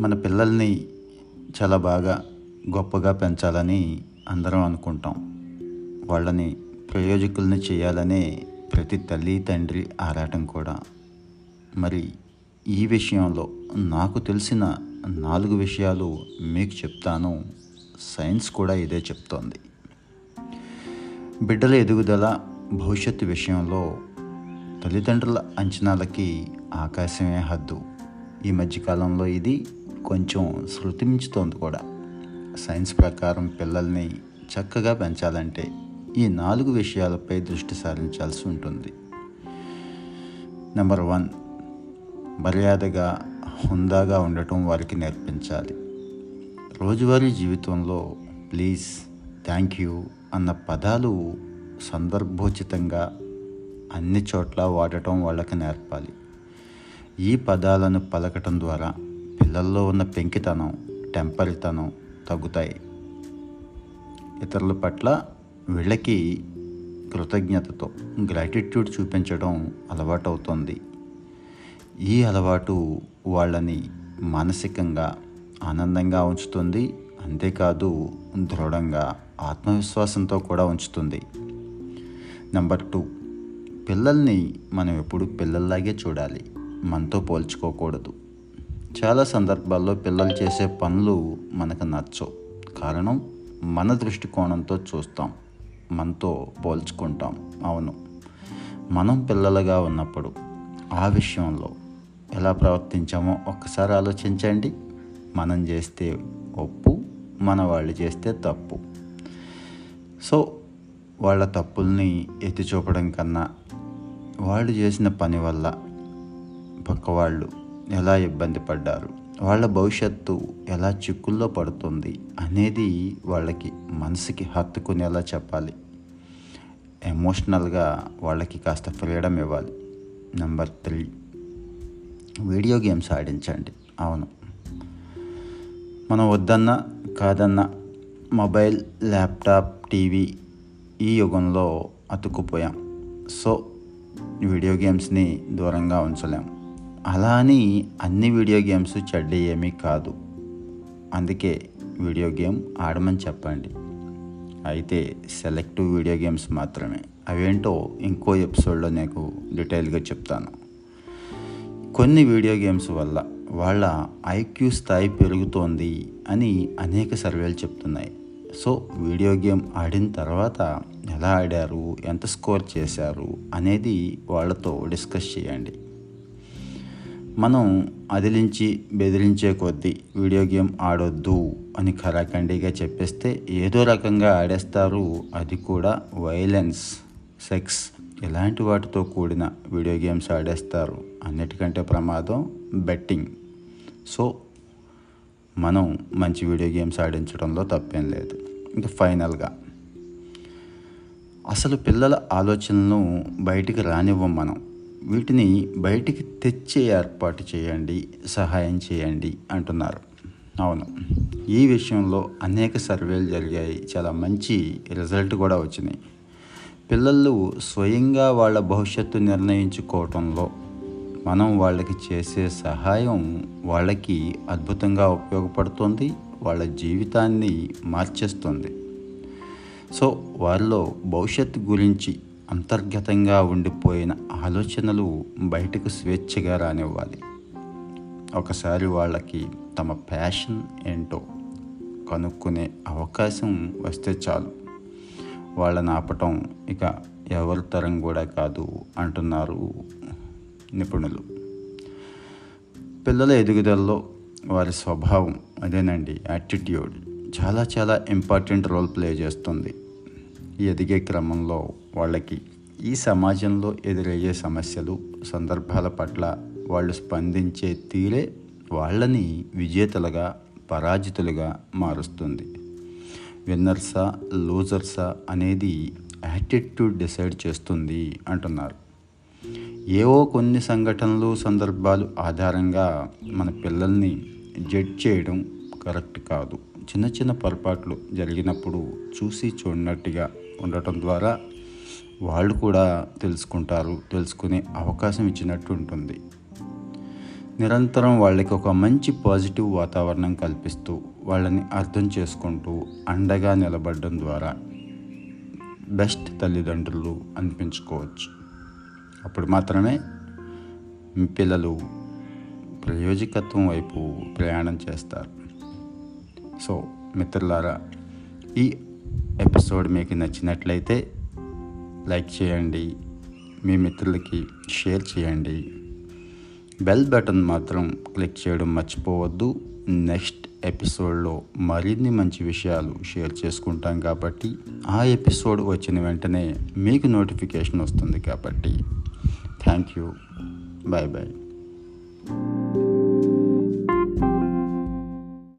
మన పిల్లల్ని చాలా బాగా గొప్పగా పెంచాలని అందరం అనుకుంటాం. వాళ్ళని ప్రయోజకుల్ని చేయాలనే ప్రతి తల్లి తండ్రి ఆరాటం కూడా. మరి ఈ విషయంలో నాకు తెలిసిన నాలుగు విషయాలు మీకు చెప్తాను. సైన్స్ కూడా ఇదే చెప్తోంది. బిడ్డల ఎదుగుదల భవిష్యత్తు విషయంలో తల్లిదండ్రుల అంచనాలకి ఆకాశమే హద్దు. ఈ మధ్యకాలంలో ఇది కొంచెం శృతిమించుతోంది కూడా. సైన్స్ ప్రకారం పిల్లల్ని చక్కగా పెంచాలంటే ఈ నాలుగు విషయాలపై దృష్టి సారించాల్సి ఉంటుంది. నెంబర్ వన్ మర్యాదగా హుందాగా ఉండటం వారికి నేర్పించాలి. రోజువారీ జీవితంలో ప్లీజ్ థ్యాంక్ యూ అన్న పదాలు సందర్భోచితంగా అన్ని చోట్ల వాడటం వాళ్ళకి నేర్పాలి. ఈ పదాలను పలకటం ద్వారా పిల్లల్లో ఉన్న పెంకితనం టెంపరితనం తగ్గుతాయి. ఇతరుల పట్ల వీళ్ళకి కృతజ్ఞతతో గ్రాటిట్యూడ్ చూపించడం అలవాటవుతుంది. ఈ అలవాటు వాళ్ళని మానసికంగా ఆనందంగా ఉంచుతుంది అంతేకాదు దృఢంగా ఆత్మవిశ్వాసంతో కూడా ఉంచుతుంది. నెంబర్ టూ పిల్లల్ని మనం ఎప్పుడు పిల్లల్లాగే చూడాలి. మనతో పోల్చుకోకూడదు. చాలా సందర్భాల్లో పిల్లలు చేసే పనులు మనకు నచ్చవు. కారణం మన దృష్టికోణంతో చూస్తాం. మనతో పోల్చుకుంటాం. అవును. మనం పిల్లలుగా ఉన్నప్పుడు ఆ విషయంలో ఎలా ప్రవర్తించామో ఒక్కసారి ఆలోచించండి. మనం చేస్తే ఒప్పు మన వాళ్ళు చేస్తే తప్పు. సో వాళ్ళ తప్పుల్ని ఎత్తి చూపడం కన్నా వాళ్ళు చేసిన పని వల్ల పక్కవాళ్ళు ఎలా ఇబ్బంది పడ్డారు? వాళ్ళ భవిష్యత్తు ఎలా చిక్కుల్లో పడుతుంది అనేది వాళ్ళకి మనసుకి హత్తుకునేలా చెప్పాలి. ఎమోషనల్గా వాళ్ళకి కాస్త ఫ్రీడమ్ ఇవ్వాలి. Number three. వీడియో గేమ్స్ ఆడించండి. అవును. మనం వద్దన్నా కాదన్నా మొబైల్ ల్యాప్టాప్ టీవీ ఈ యుగంలో అతుక్కుపోయాం. సో వీడియో గేమ్స్ని దూరంగా ఉంచలేము అలా అని అన్ని వీడియో గేమ్స్ చెడ్డ ఏమీ కాదు. అందుకే వీడియో గేమ్ ఆడమని చెప్పండి. అయితే సెలెక్టివ్ వీడియో గేమ్స్ మాత్రమే. అవేంటో ఇంకో ఎపిసోడ్లో నీకు డీటెయిల్గా చెప్తాను. కొన్ని వీడియో గేమ్స్ వల్ల వాళ్ళ ఐక్యూ స్థాయి పెరుగుతోంది అని అనేక సర్వేలు చెప్తున్నాయి. సో వీడియో గేమ్ ఆడిన తర్వాత ఎలా ఆడారు ఎంత స్కోర్ చేశారు అనేది వాళ్ళతో డిస్కస్ చేయండి. మనం అదిలించి బెదిరించే కొద్దీ వీడియో గేమ్ ఆడొద్దు అని ఖరాఖండిగా చెప్పేస్తే ఏదో రకంగా ఆడేస్తారు. అది కూడా వైలెన్స్ సెక్స్ ఇలాంటి వాటితో కూడిన వీడియో గేమ్స్ ఆడేస్తారు. అన్నిటికంటే ప్రమాదం బెట్టింగ్. సో మనం మంచి వీడియో గేమ్స్ ఆడించడంలో తప్పేం లేదు. ఇంకా ఫైనల్గా అసలు పిల్లల ఆలోచనలను బయటికి రానివ్వం మనం. వీటిని బయటికి తెచ్చే ఏర్పాటు చేయండి సహాయం చేయండి అంటున్నారు. అవును ఈ విషయంలో అనేక సర్వేలు జరిగాయి. చాలా మంచి రిజల్ట్ కూడా వచ్చినాయి పిల్లలు స్వయంగా వాళ్ళ భవిష్యత్తు నిర్ణయించుకోవటంలో మనం వాళ్ళకి చేసే సహాయం వాళ్ళకి అద్భుతంగా ఉపయోగపడుతుంది వాళ్ళ జీవితాన్ని మార్చేస్తుంది. సో వారిలో భవిష్యత్తు గురించి అంతర్గతంగా ఉండిపోయిన ఆలోచనలు బయటకు స్వేచ్ఛగా రానివ్వాలి. ఒకసారి వాళ్ళకి తమ ప్యాషన్ ఏంటో కనుక్కునే అవకాశం వస్తే చాలు. వాళ్ళని ఆపటం ఇక ఎవరి తరం కూడా కాదు అంటున్నారు నిపుణులు. పిల్లల ఎదుగుదలలో వారి స్వభావం అదేనండి యాటిట్యూడ్ చాలా చాలా ఇంపార్టెంట్ రోల్ ప్లే చేస్తుంది. ఎదిగే క్రమంలో వాళ్ళకి ఈ సమాజంలో ఎదురయ్యే సమస్యలు సందర్భాల పట్ల వాళ్ళు స్పందించే తీరే వాళ్ళని విజేతలుగా పరాజితులుగా మారుస్తుంది. విన్నర్సా లూజర్సా అనేది యాటిట్యూడ్ డిసైడ్ చేస్తుంది అంటున్నారు. ఏవో కొన్ని సంఘటనలు సందర్భాలు ఆధారంగా మన పిల్లల్ని జడ్జ్ చేయడం కరెక్ట్ కాదు. చిన్న చిన్న పొరపాట్లు జరిగినప్పుడు చూసి చూడనట్టుగా ఉండటం ద్వారా వాళ్ళు కూడా తెలుసుకుంటారు తెలుసుకునే అవకాశం ఇచ్చినట్టు ఉంటుంది. నిరంతరం వాళ్ళకి ఒక మంచి పాజిటివ్ వాతావరణం కల్పిస్తూ వాళ్ళని అర్థం చేసుకుంటూ అండగా నిలబడడం ద్వారా బెస్ట్ తల్లిదండ్రులు అనిపించుకోవచ్చు. అప్పుడు మాత్రమే మీ పిల్లలు ప్రయోజకత్వం వైపు ప్రయాణం చేస్తారు. సో మిత్రులారా ఈ ఎపిసోడ్ మీకు నచ్చినట్లయితే లైక్ చేయండి. మీ మిత్రులకి షేర్ చేయండి. బెల్ బటన్ మాత్రం క్లిక్ చేయడం మర్చిపోవద్దు. నెక్స్ట్ ఎపిసోడ్లో మరిన్ని మంచి విషయాలు షేర్ చేసుకుంటాం కాబట్టి ఆ ఎపిసోడ్ వచ్చిన వెంటనే మీకు నోటిఫికేషన్ వస్తుంది కాబట్టి థ్యాంక్ యూ. Bye bye.